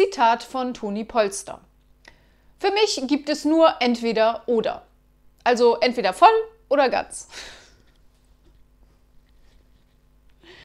Zitat von Toni Polster. Für mich gibt es nur entweder oder. Also entweder voll oder ganz.